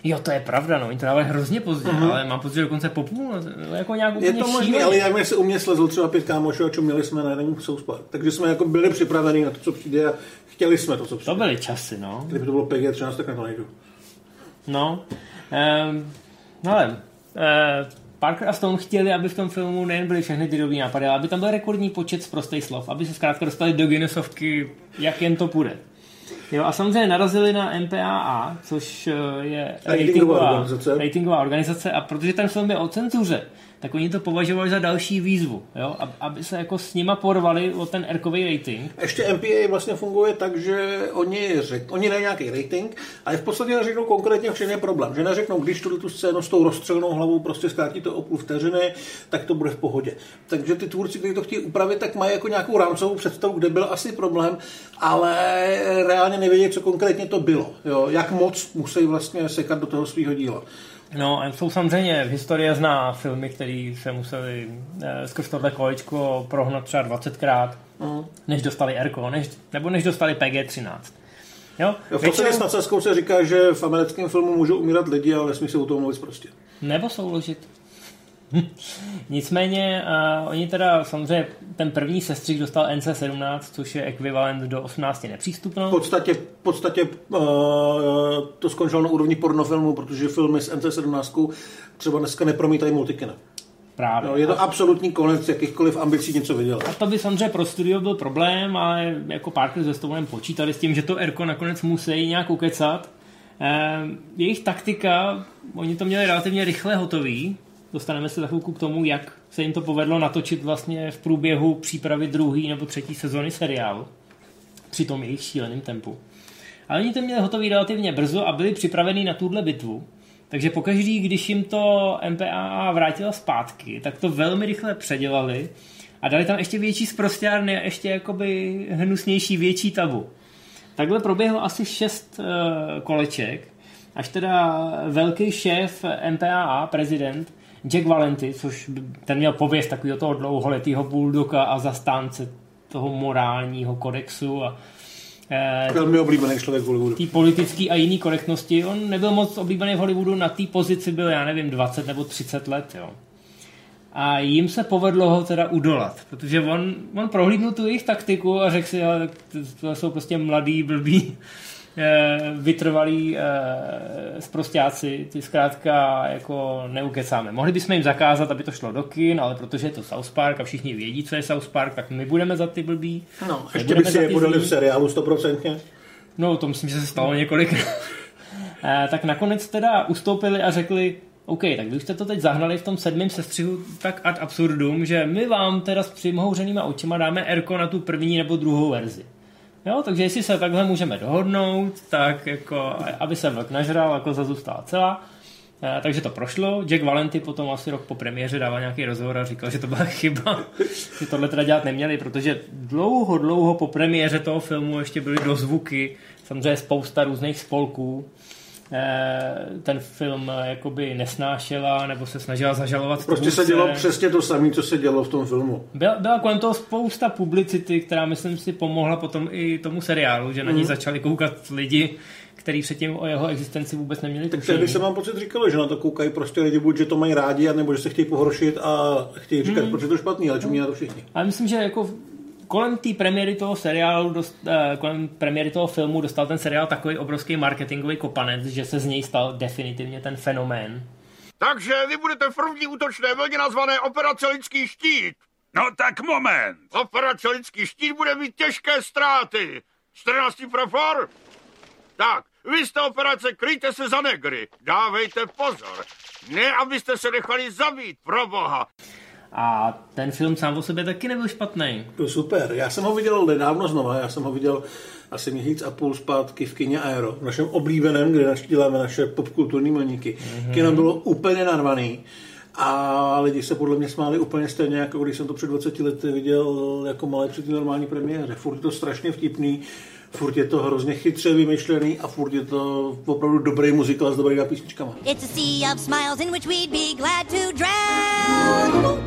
Jo, to je pravda, no, oni to dávali hrozně pozdě, Mhm. ale mám pocit, že dokonce po půlnoci, jako nějak Je úplně to možné, ale jak se u mě slezl třeba pět kámošů a čuměli jsme na jeden South Park. Takže jsme jako byli připraveni na to, co přijde a chtěli jsme to, co přijde. To byly časy, no. Kdyby to bylo PG-13, tak na to nejdu. No, um, no ale uh, Parker a Stone chtěli, aby v tom filmu nejen byly všechny ty dobrý nápady, ale aby tam byl rekordní počet z prostých slov, aby se zkrátka dostali do Guinnessovky, jak jen to půjde. Jo, a samozřejmě narazili na MPAA, což eh, je Ratingová ratingová, organizace. ratingová organizace a protože ten film je o cenzuře, tak oni to považovali za další výzvu, jo, ab- aby se jako s nima porvali o ten erkový rating. Ještě MPA vlastně funguje tak, že oni, řek, oni dají nějaký rating, ale v podstatě neřeknou konkrétně, v je problém. Že neřeknou, když tuto tu scénu s tou rozstřelnou hlavou prostě zkrátí to o půl vteřiny, tak to bude v pohodě. Takže ty tvůrci, kteří to chtějí upravit, tak mají jako nějakou rámcovou představu, kde byl asi problém, ale reálně nevědí, co konkrétně to bylo. Jo? Jak moc musí vlastně sekat do toho svého díla. No, a jsou samozřejmě v historii zná filmy, které se museli eh, skrz tohle kolečko prohnat třeba 20krát, Mm. než dostali Erko, než, nebo než dostali PG-13. Jo? Jo, v podstatě s nadsázkou se říká, že v americkém filmu můžou umírat lidi, ale nesmí se o tom mluvit prostě. Nebo souložit. Nicméně, uh, oni teda samozřejmě ten první sestřih dostal NC-17, což je ekvivalent do 18 nepřístupnou. V podstatě, v podstatě uh, to skončilo na úrovni pornofilmu, protože filmy s NC-17 třeba dneska nepromítají multikina. Právě. No, je to absolutní konec jakýchkoliv ambicí něco vydělat. A to by samozřejmě pro studio byl problém, ale jako Parker se Stonem počítali s tím, že to Erko nakonec musí nějak ukecat. Ehm, jejich taktika, oni to měli relativně rychle hotový, dostaneme se za chvilku k tomu, jak se jim to povedlo natočit vlastně v průběhu přípravy druhé nebo třetí sezony seriálu při tom jejich šíleném tempu. Ale oni to měli hotový relativně brzo a byli připraveni na tuhle bitvu. Takže pokaždý, když jim to MPAA vrátila zpátky, tak to velmi rychle předělali a dali tam ještě větší zprostěrny a ještě jakoby hnusnější, větší tabu. Takhle proběhlo asi šest uh, koleček, až teda velký šéf MPAA, prezident Jack Valenty, což ten měl pověst takového toho dlouholetého bulldoga a zastánce toho morálního kodexu a eh, Velmi oblíbený člověk v Hollywoodu. té politické a jiné korektnosti. On nebyl moc oblíbený v Hollywoodu, na té pozici byl, já nevím, 20 nebo 30 let, jo. A jim se povedlo ho teda udolat, protože on, on prohlídnul tu jejich taktiku a řekl si, ale to, jsou prostě mladí, blbí, eh, vytrvalí eh, zprostáci, ty zkrátka jako neukecáme. Mohli bychom jim zakázat, aby to šlo do kin, ale protože je to South Park a všichni vědí, co je South Park, tak my budeme za ty blbí. No, ještě by si je podali v seriálu stoprocentně. No, to myslím, že se stalo několikrát. Eh, tak nakonec teda ustoupili a řekli, OK, tak vy už jste to teď zahnali v tom sedmém sestřihu tak ad absurdum, že my vám teda s přimhouřenýma očima dáme Erko na tu první nebo druhou verzi. Jo, takže jestli se takhle můžeme dohodnout, tak jako, aby se vlk nažral, jako zůstala celá. Eh, takže to prošlo. Jack Valenty potom asi rok po premiéře dával nějaký rozhovor a říkal, že to byla chyba, že tohle teda dělat neměli, protože dlouho, dlouho po premiéře toho filmu ještě byly dozvuky, samozřejmě spousta různých spolků. Eh, Ten film eh, jakoby nesnášela nebo se snažila zažalovat Prostě se dělo přesně to samé, co se dělo v tom filmu. Byla, byla kolem toho spousta publicity, která myslím si pomohla potom i tomu seriálu, že na ní Mhm. začali koukat lidi, který předtím o jeho existenci vůbec neměli Tak tehdy se mám pocit říkalo, že na to koukají prostě lidi, buď že to mají rádi, nebo že se chtějí pohoršit a chtějí říkat, Mhm. proč je to špatný, ale čumí na to všichni. Ale myslím, že jako kolem té premiéry toho seriálu, dost, eh, kolem premiéry toho filmu dostal ten seriál takový obrovský marketingový kopanec, že se z něj stal definitivně ten fenomén. Takže vy budete v první útočné vlně nazvané Operace Lidský štít. No tak moment. Operace Lidský štít bude mít těžké ztráty. 14 profor? Tak, vy jste operace, kryjte se za negry. Dávejte pozor. Ne, abyste se nechali zabít, pro boha. A ten film sám o sobě taky nebyl špatný. To je super. Já jsem ho viděl nedávno znova, já jsem ho viděl asi měsíc a půl zpátky v kině Aero, v našem oblíbeném, kde naštíláme naše popkulturní milníky. Mhm. Mm-hmm. Kino bylo úplně narvaný a lidi se podle mě smáli úplně stejně, jako když jsem to před 20 lety viděl jako malé při té normální premiéře. Furt je to strašně vtipný, furt je to hrozně chytře vymyšlený a furt je to opravdu dobrý muzikál s dobrýma písničkama. It's a sea of smiles in which we'd be glad to drown.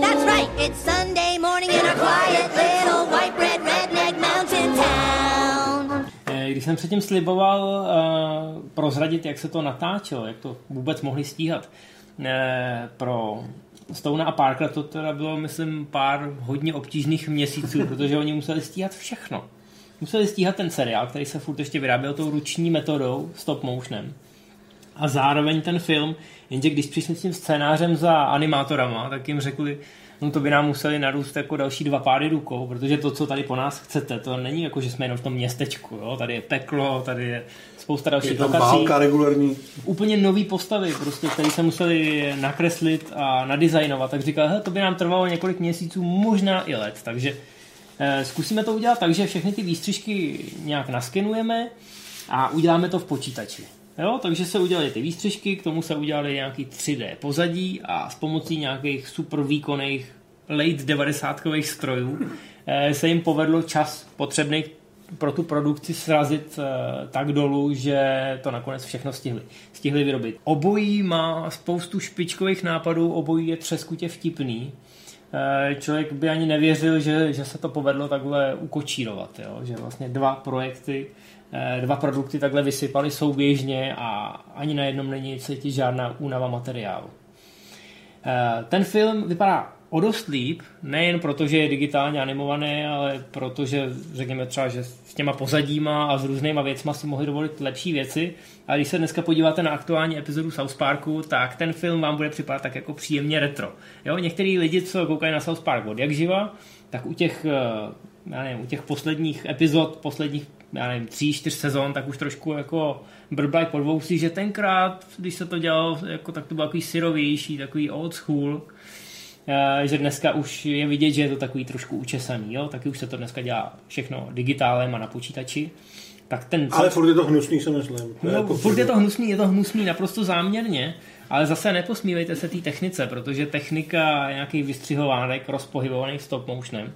That's right, it's Sunday morning in our quiet little white bread redneck mountain town. Eh, Když jsem předtím sliboval uh, prozradit, jak se to natáčelo, jak to vůbec mohli stíhat eh, pro Stone a Parkera, to teda bylo, myslím, pár hodně obtížných měsíců, protože oni museli stíhat všechno. Museli stíhat ten seriál, který se furt ještě vyráběl tou ruční metodou, stop motionem. A zároveň ten film, jenže když přišli s tím scénářem za animátorama, tak jim řekli, no to by nám museli narůst jako další dva páry rukou, protože to, co tady po nás chcete, to není jako, že jsme jenom v tom městečku, jo? tady je peklo, tady je spousta dalších Je tam lokací. válka regulární. Úplně nový postavy, prostě, které se museli nakreslit a nadizajnovat, tak říkal, hele, to by nám trvalo několik měsíců, možná i let, takže eh, zkusíme to udělat tak, že všechny ty výstřižky nějak naskenujeme a uděláme to v počítači. Jo, takže se udělali ty výstřižky, k tomu se udělali nějaký 3D pozadí a s pomocí nějakých super výkonných late 90 strojů eh, se jim povedlo čas potřebný pro tu produkci srazit eh, tak dolů, že to nakonec všechno stihli. Stihli vyrobit. Obojí má spoustu špičkových nápadů, obojí je třeskutě vtipný. Eh, Člověk by ani nevěřil, že, že se to povedlo takhle ukočírovat, jo? že vlastně dva projekty, dva produkty takhle vysypaly souběžně a ani na jednom není cítit žádná únava materiálu. Eh, Ten film vypadá o dost líp, nejen proto, že je digitálně animovaný, ale protože, řekněme třeba, že s těma pozadíma a s různýma věcma si mohli dovolit lepší věci. A když se dneska podíváte na aktuální epizodu South Parku, tak ten film vám bude připadat tak jako příjemně retro. Jo, některý lidi, co koukají na South Park od jak živa, tak u těch, eh, já nevím, u těch posledních epizod, posledních já nevím, tří, čtyř sezon, tak už trošku jako brblají pod vousy, že tenkrát, když se to dělalo, jako, tak to bylo takový syrovější, takový old school, Eh, že dneska už je vidět, že je to takový trošku učesaný, jo? taky už se to dneska dělá všechno digitálem a na počítači. Tak ten, Ale furt je to hnusný, si myslím. No, jako furt je to hnusný, je to hnusný naprosto záměrně, ale zase neposmívejte se té technice, protože technika nějaký vystřihovánek, rozpohybovaný stop motionem,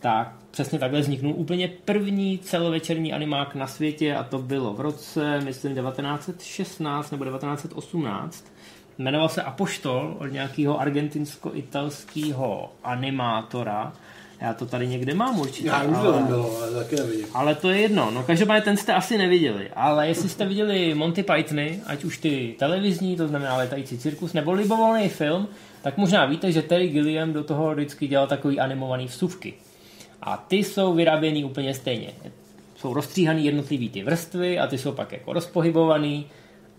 tak přesně takhle vzniknul úplně první celovečerní animák na světě a to bylo v roce, myslím, 1916 nebo 1918. Jmenoval se Apoštol od nějakého argentinsko-italského animátora. Já to tady někde mám určitě. Já to tam bylo, ale taky nevidím. Ale to je jedno. No každopádně ten jste asi neviděli. Ale jestli jste viděli Monty Pythony, ať už ty televizní, to znamená letající cirkus, nebo libovolný film, tak možná víte, že Terry Gilliam do toho vždycky dělal takový animovaný vsuvky. A ty jsou vyráběný úplně stejně. Jsou rozstříhaný jednotlivý ty vrstvy a ty jsou pak jako rozpohybovaný.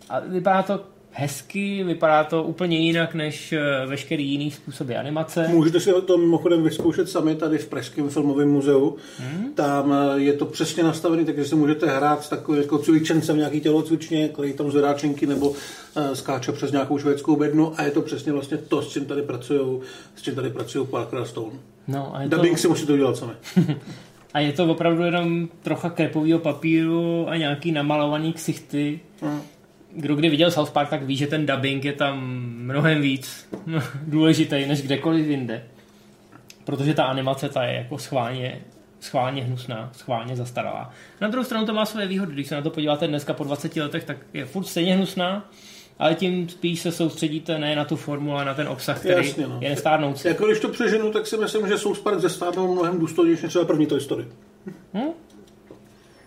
A vypadá to hezky, vypadá to úplně jinak než eh, veškerý jiný způsoby animace. Můžete si to mimochodem vyzkoušet sami tady v Pražském filmovém muzeu. Hmm? Tam eh, je to přesně nastavené, takže si můžete hrát s takovým jako cvičencem nějaký tělocvičně, který tam zvedá činky nebo eh, skáče přes nějakou švédskou bednu a je to přesně vlastně to, s čím tady pracují, s čím tady pracují Parker a Stone. No, a je Dubbing to... si musíte udělat sami. A je to opravdu jenom trocha krepového papíru a nějaký namalovaný ksichty. Mm. Kdo kdy viděl South Park, tak ví, že ten dubbing je tam mnohem víc důležitý než kdekoliv jinde. Protože ta animace ta je jako schválně, schválně hnusná, schválně zastaralá. Na druhou stranu to má své výhody. Když se na to podíváte dneska po 20 letech, tak je furt stejně hnusná, ale tím spíš se soustředíte ne na tu formu, ale na ten obsah, který Jasně, no. je nestárnoucí. Jako když to přeženu, tak si myslím, že South Park zestárnou mnohem důstojnější než třeba první Toy Story. Hm?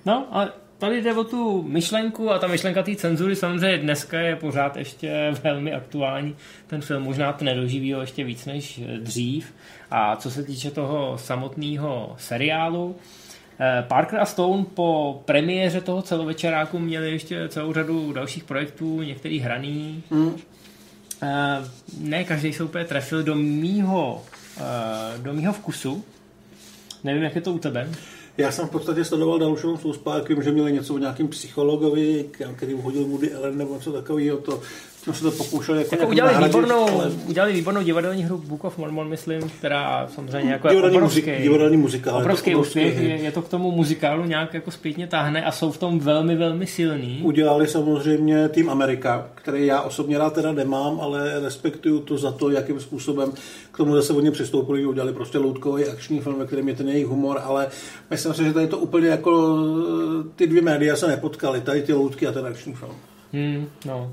No, ale tady jde o tu myšlenku a ta myšlenka té cenzury samozřejmě dneska je pořád ještě velmi aktuální. Ten film možná to nedoživí ho ještě víc než dřív. A co se týče toho samotného seriálu, eh, Parker a Stone po premiéře toho celovečeráku měli ještě celou řadu dalších projektů, některých hraný. Mm. Ne každý se úplně trefil do mýho, eh, do mýho vkusu. Nevím, jak je to u tebe. Já jsem v podstatě sledoval dalšímu South Park, vím, že měli něco o nějakým psychologovi, který hodil Woody Allen nebo něco takového, to jsme se to pokoušeli jako, jako udělali, nahradit, výbornou, ale... udělali výbornou divadelní hru Book of Mormon, myslím, která samozřejmě jako divadelní obrovský, muzik, divadelní muzikál, obrovský je to úspěch, je, je, to k tomu muzikálu nějak jako zpětně táhne a jsou v tom velmi, velmi silní. Udělali samozřejmě tým Amerika, který já osobně rád teda nemám, ale respektuju to za to, jakým způsobem k tomu zase oni přistoupili, udělali prostě loutkový akční film, ve kterém je ten jejich humor, ale myslím si, že tady to úplně jako ty dvě média se nepotkaly, tady ty loutky a ten akční film. Hmm, no,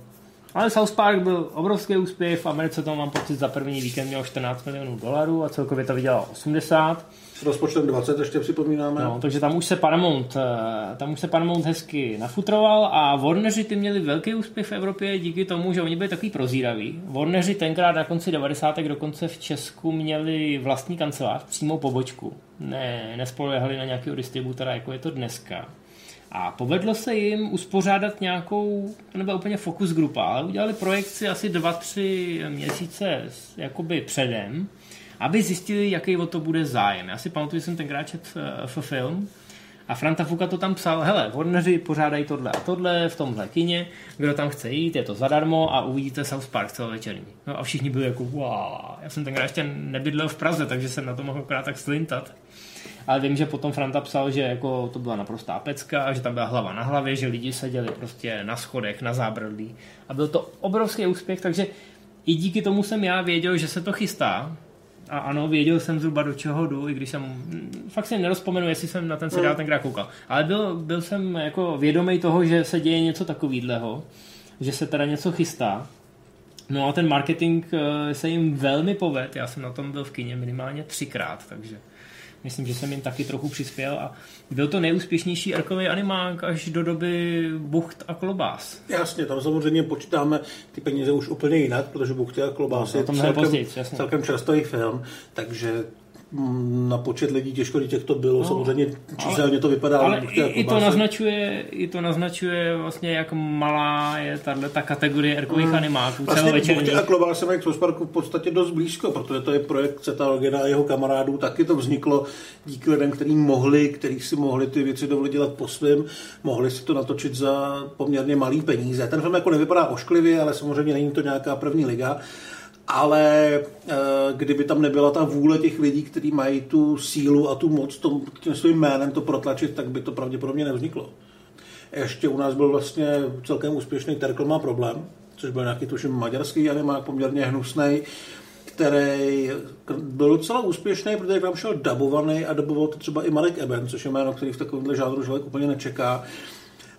ale South Park byl obrovský úspěch, v Americe to mám pocit za první víkend měl 14 milionů dolarů a celkově to vydělalo 80. S rozpočtem 20 ještě připomínáme. No, takže tam už se Paramount, eh, tam už se Paramount hezky nafutroval a Warneri ty měli velký úspěch v Evropě díky tomu, že oni byli takový prozíraví. Warneri tenkrát na konci 90. dokonce v Česku měli vlastní kancelář, přímou pobočku. Ne, nespolehali na nějakého distributora, jako je to dneska. A povedlo se jim uspořádat nějakou, nebyla úplně fokus grupa, ale udělali projekci asi 2-3 měsíce jakoby předem, aby zjistili, jaký o to bude zájem. Já si pamatuju, že jsem tenkrát čet v film a Franta Fuka to tam psal, hele, Warneri pořádají tohle a tohle v tomhle kině, kdo tam chce jít, je to zadarmo a uvidíte South Park celovečerní. No a všichni byli jako, wow. Já jsem tenkrát ještě nebydlel v Praze, takže jsem na to mohl akorát tak slintat ale vím, že potom Franta psal, že jako to byla naprostá pecka, že tam byla hlava na hlavě, že lidi seděli prostě na schodech, na zábradlí. A byl to obrovský úspěch, takže i díky tomu jsem já věděl, že se to chystá. A ano, věděl jsem zhruba do čeho jdu, i když jsem, fakt si nerozpomenu, jestli jsem na ten seriál tenkrát koukal, ale byl, byl jsem jako vědomý toho, že se děje něco takového, že se teda něco chystá. No a ten marketing eh, se jim velmi poved. Já jsem na tom byl v kině minimálně třikrát, takže Myslím, že jsem jim taky trochu přispěl a byl to nejúspěšnější arkový animák až do doby Bucht a Klobás. Jasně, tam samozřejmě počítáme ty peníze už úplně jinak, protože Buchty a Klobás no, je celkem, později, celkem čerstvý film, takže na počet lidí těžko těch to bylo, no, samozřejmě číselně to vypadá. Ale i, i, to naznačuje, i to naznačuje vlastně, jak malá je tahle ta kategorie erkových mm. animáků vlastně celovečerní. a Klobár se k Parku v podstatě dost blízko, protože to je projekt Cetalogena a jeho kamarádů, taky to vzniklo díky lidem, kteří mohli, kteří si mohli ty věci dovolit dělat po svém, mohli si to natočit za poměrně malý peníze. Ten film jako nevypadá ošklivě, ale samozřejmě není to nějaká první liga ale eh, kdyby tam nebyla ta vůle těch lidí, kteří mají tu sílu a tu moc tom, tím svým jménem to protlačit, tak by to pravděpodobně nevzniklo. Ještě u nás byl vlastně celkem úspěšný Terkl má problém, což byl nějaký tuším maďarský animák, poměrně hnusný, který byl docela úspěšný, protože tam šel dabovaný a daboval to třeba i Marek Eben, což je jméno, který v takovémhle žádru člověk úplně nečeká.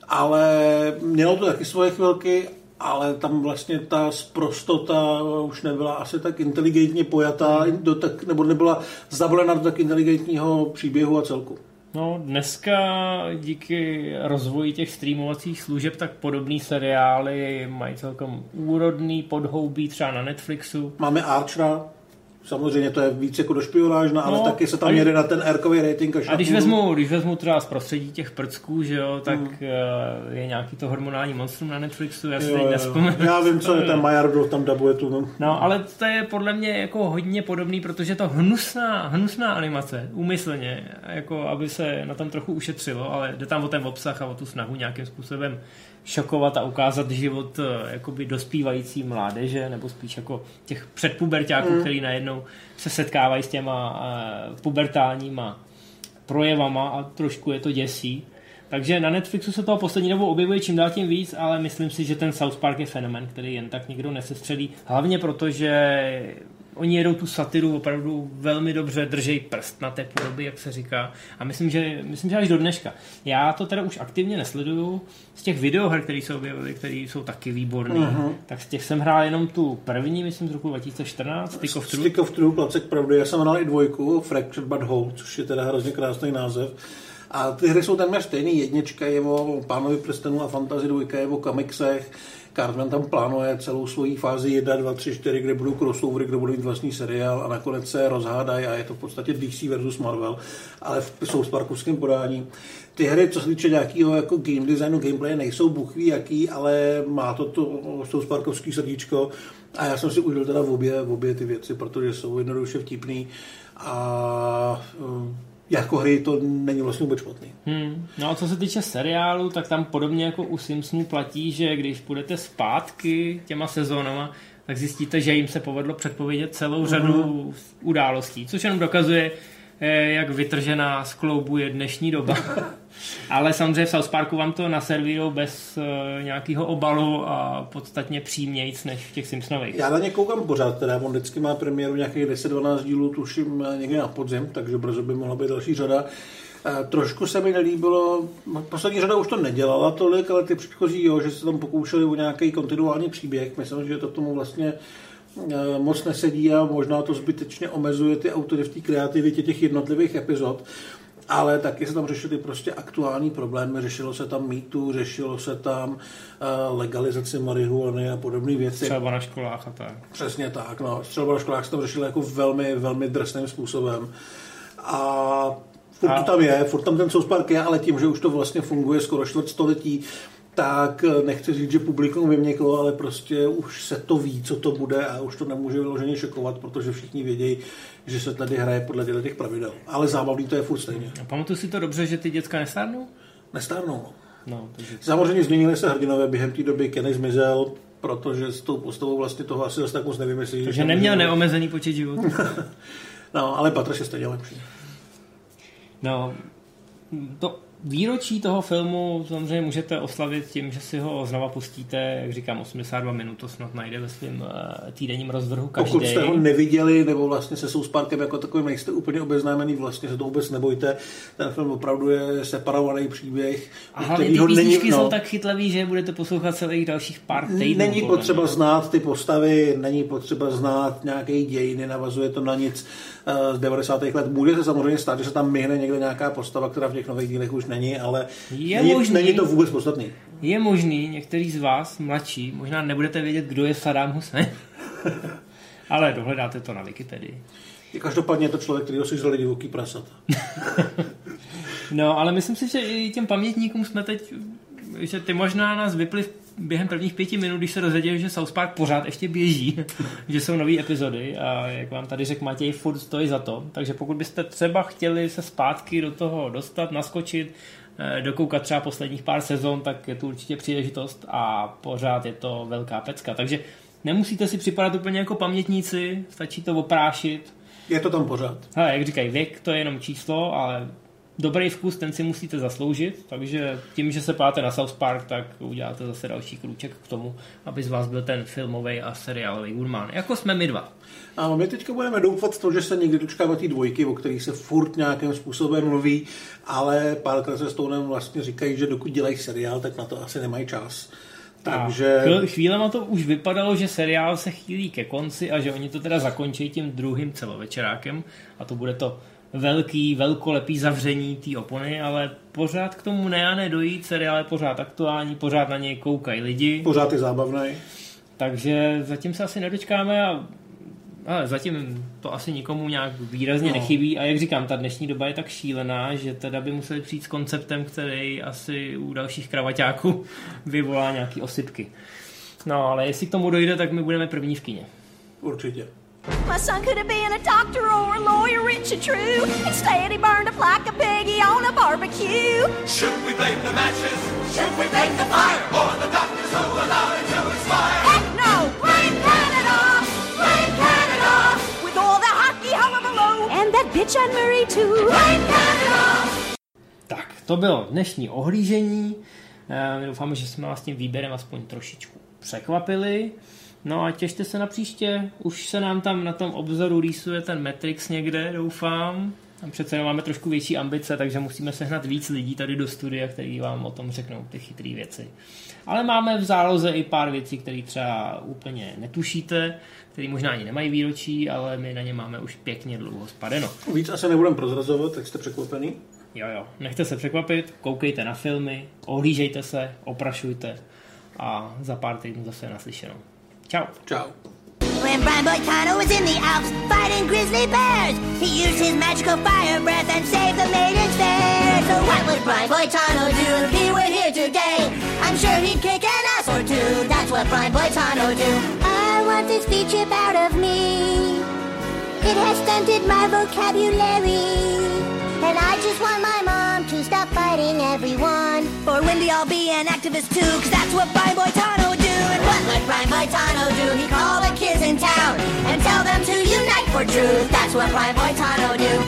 Ale mělo to taky svoje chvilky ale tam vlastně ta sprostota už nebyla asi tak inteligentně pojatá, do tak, nebo nebyla zavolena do tak inteligentního příběhu a celku. No, dneska díky rozvoji těch streamovacích služeb tak podobný seriály mají celkem úrodný podhoubí třeba na Netflixu. Máme Archera, Samozřejmě to je víc jako do špionážna, ale no, taky se tam a jede na ten r rating až A když vezmu, když vezmu třeba z prostředí těch prcků, že jo, tak hmm. je nějaký to hormonální monstrum na Netflixu, já si jo, teď nespomenu. Já vím, co je ten Majardo, tam dabuje tu. No. no. ale to je podle mě jako hodně podobný, protože to hnusná, hnusná animace, úmyslně, jako aby se na tom trochu ušetřilo, ale jde tam o ten obsah a o tu snahu nějakým způsobem šokovat a ukázat život eh, jakoby dospívající mládeže, nebo spíš jako těch předpubertáků, mm. který najednou se setkávají s těma uh, pubertálníma projevama a trošku je to děsí. Takže na Netflixu se toho poslední dobou objevuje čím dál tím víc, ale myslím si, že ten South Park je fenomen, který jen tak nikdo nesestřelí. Hlavně proto, že oni jedou tu satiru opravdu velmi dobře, držej prst na té podoby, jak se říká. A myslím, že, myslím, že až do dneška. Já to teda už aktivně nesleduju. Z těch videoher, které se objevily, které jsou taky výborné, uh-huh. tak z těch jsem hrál jenom tu první, myslím, z roku 2014, Stick of Truth. Stick of Truth, Placek pravdy. Já jsem hrál i dvojku, Fractured But Whole, což je teda hrozně krásný název. A ty hry jsou téměř stejný. Jednička je o pánovi prstenů a fantasy, dvojka je o komiksech. Cartman tam plánuje celou svoji fázi 1, 2, 3, 4, kde budou crossovery, kde budou mít vlastní seriál a nakonec se rozhádají a je to v podstatě DC versus Marvel, ale v South Parkovském podání. Ty hry, co se týče nějakého jako game designu, gameplay, nejsou buchví jaký, ale má to to South Parkovský srdíčko a já jsem si užil teda v obě, v obě ty věci, protože jsou jednoduše vtipný a um, jako hry to není vlastně vůbec špatný. Hmm. No a co se týče seriálu, tak tam podobně jako u Simpsonů platí, že když půjdete zpátky těma sezónama, tak zjistíte, že jim se povedlo předpovědět celou řadu Mhm. událostí, což jenom dokazuje, jak vytržená z kloubu je dnešní doba. Ale samozřejmě v South Parku vám to naservírou bez uh, nějakého obalu a podstatně přímějc než v těch Simpsonových. Já na ně koukám pořád, teda on vždycky má premiéru nějakých 10-12 dílů, tuším eh, někdy na podzim, takže brzo by mohla být další řada. Eh, Trošku se mi nelíbilo, poslední řada už to nedělala tolik, ale ty předchozí, jo, že se tam pokoušeli o nějaký kontinuální příběh. Myslím, že to tomu vlastně eh, moc nesedí a možná to zbytečně omezuje ty autory v té kreativitě těch jednotlivých epizod. Ale taky se tam řešily prostě aktuální problémy, řešilo se tam mýtu, řešilo se tam uh, legalizace marihuany a podobné věci. Třeba na školách a tak. Přesně tak, no. Střelba na školách se tam řešila jako velmi, velmi drsným způsobem. A furt A- to tam je, furt tam ten South Park je, ale tím, že už to vlastně funguje skoro čtvrt století, tak eh, nechci říct, že publikum vyměklo, ale prostě už se to ví, co to bude a už to nemůže vyloženě šokovat, protože všichni vědějí, že se tady hraje podle těch pravidel. Ale zábavný to je furt stejně. A pamatuju si to dobře, že ty děcka nestárnou? Nestárnou. No, takže... Samozřejmě změnili se hrdinové během té doby, Kenny zmizel, protože s tou postavou vlastně toho asi zase tak moc nevymyslí. Takže neměl neomezený počet životů. No, ale Patrš je stejně lepší. No, to výročí toho filmu samozřejmě můžete oslavit tím, že si ho znova pustíte, jak říkám, 82 minut, to snad najde ve svém eh, týdenním rozvrhu každý. Pokud jste ho neviděli, nebo vlastně se South Parkem jako takovým nejste úplně obeznámený, vlastně se to vůbec nebojte. Ten film opravdu je separovaný příběh. A hlavně ty písničky no, jsou tak chytlavý, že budete poslouchat celých dalších pár týdnů. Není potřeba mě. znát ty postavy, není potřeba znát nějaké dějiny, navazuje to na nic eh, z 90. let. Může se samozřejmě stát, že se tam myhne někde nějaká postava, která v těch nových dílech už není, ale Je není, možný. není to vůbec podstatný. Je možný, některý z vás, mladší, možná nebudete vědět, kdo je Saddam Hussein. Ale dohledáte to na Wikipedii. Každopádně je to člověk, který si žrali divoký prasat. No, ale myslím si, že i těm pamětníkům jsme teď, že ty možná nás vypli během prvních pěti minut, když se dozvěděli, že South Park pořád ještě běží, že jsou nové epizody a jak vám tady řekl Matěj, furt stojí za to. Takže pokud byste třeba chtěli se zpátky do toho dostat, naskočit, eh, dokoukat třeba posledních pár sezon, tak je tu určitě příležitost a pořád je to velká pecka. Takže nemusíte si připadat úplně jako pamětníci, stačí to oprášit. Je to tam pořád. Hele, jak říkají, věk to je jenom číslo, ale dobrý vkus, ten si musíte zasloužit, takže tím, že se páte na South Park, tak uděláte zase další krůček k tomu, aby z vás byl ten filmový a seriálový gurmán. Jako jsme my dva. A my teďka budeme doufat to, že se někdy dočkáme té dvojky, o kterých se furt nějakým způsobem mluví, ale párkrát se Stonem vlastně říkají, že dokud dělají seriál, tak na to asi nemají čas. Takže... A chvílema to už vypadalo, že seriál se chýlí ke konci a že oni to teda zakončí tím druhým celovečerákem a to bude to velký, velkolepý zavření té opony, ale pořád k tomu ne a ne dojít, seriál je pořád aktuální, pořád na něj koukají lidi. Pořád je zábavný. Takže zatím se asi nedočkáme a ale zatím to asi nikomu nějak výrazně no. nechybí a jak říkám, ta dnešní doba je tak šílená, že teda by museli přijít s konceptem, který asi u dalších kravaťáků vyvolá nějaký osypky. No, ale jestli k tomu dojde, tak my budeme první v kině. Určitě. My son could have been a doctor or a lawyer, rich and true. Instead, he burned up like a piggy on a barbecue. Should we blame the matches? Should we blame the fire? Or the doctors who allowed it to expire? Heck no! Blame Canada! Blame Canada! With all the hockey hullabaloo! And that bitch Anne Murray too! Blame Canada! Tak, to bylo dnešní ohlížení. Eh, Doufáme, že jsme vás tím výběrem aspoň trošičku překvapili. No a těšte se na příště. Už se nám tam na tom obzoru rýsuje ten Matrix někde, doufám. Tam přece jenom máme trošku větší ambice, takže musíme sehnat víc lidí tady do studia, který vám o tom řeknou ty chytré věci. Ale máme v záloze i pár věcí, které třeba úplně netušíte, které možná ani nemají výročí, ale my na ně máme už pěkně dlouho spadeno. Víc asi nebudem prozrazovat, tak jste překvapený. Jo, jo, nechte se překvapit, koukejte na filmy, ohlížejte se, oprašujte a za pár týdnů zase naslyšenou. Čau. Čau. When Brian Boy Tano was in the Alps fighting grizzly bears, he used his magical fire breath and saved the maidens there. So what would Brian Boy Tano do if he were here today? I'm sure he'd kick an ass or two. That's what Brian Boy Tano do. I want this speech out of me. It has stunted my vocabulary. And I just want my mom everyone. For Wendy, I'll be an activist too, cause that's what Brian Boy Tano would do. And what would Brian Boy Tano do? He'd call the kids in town and tell them to unite for truth. That's what Brian Boy Tano do.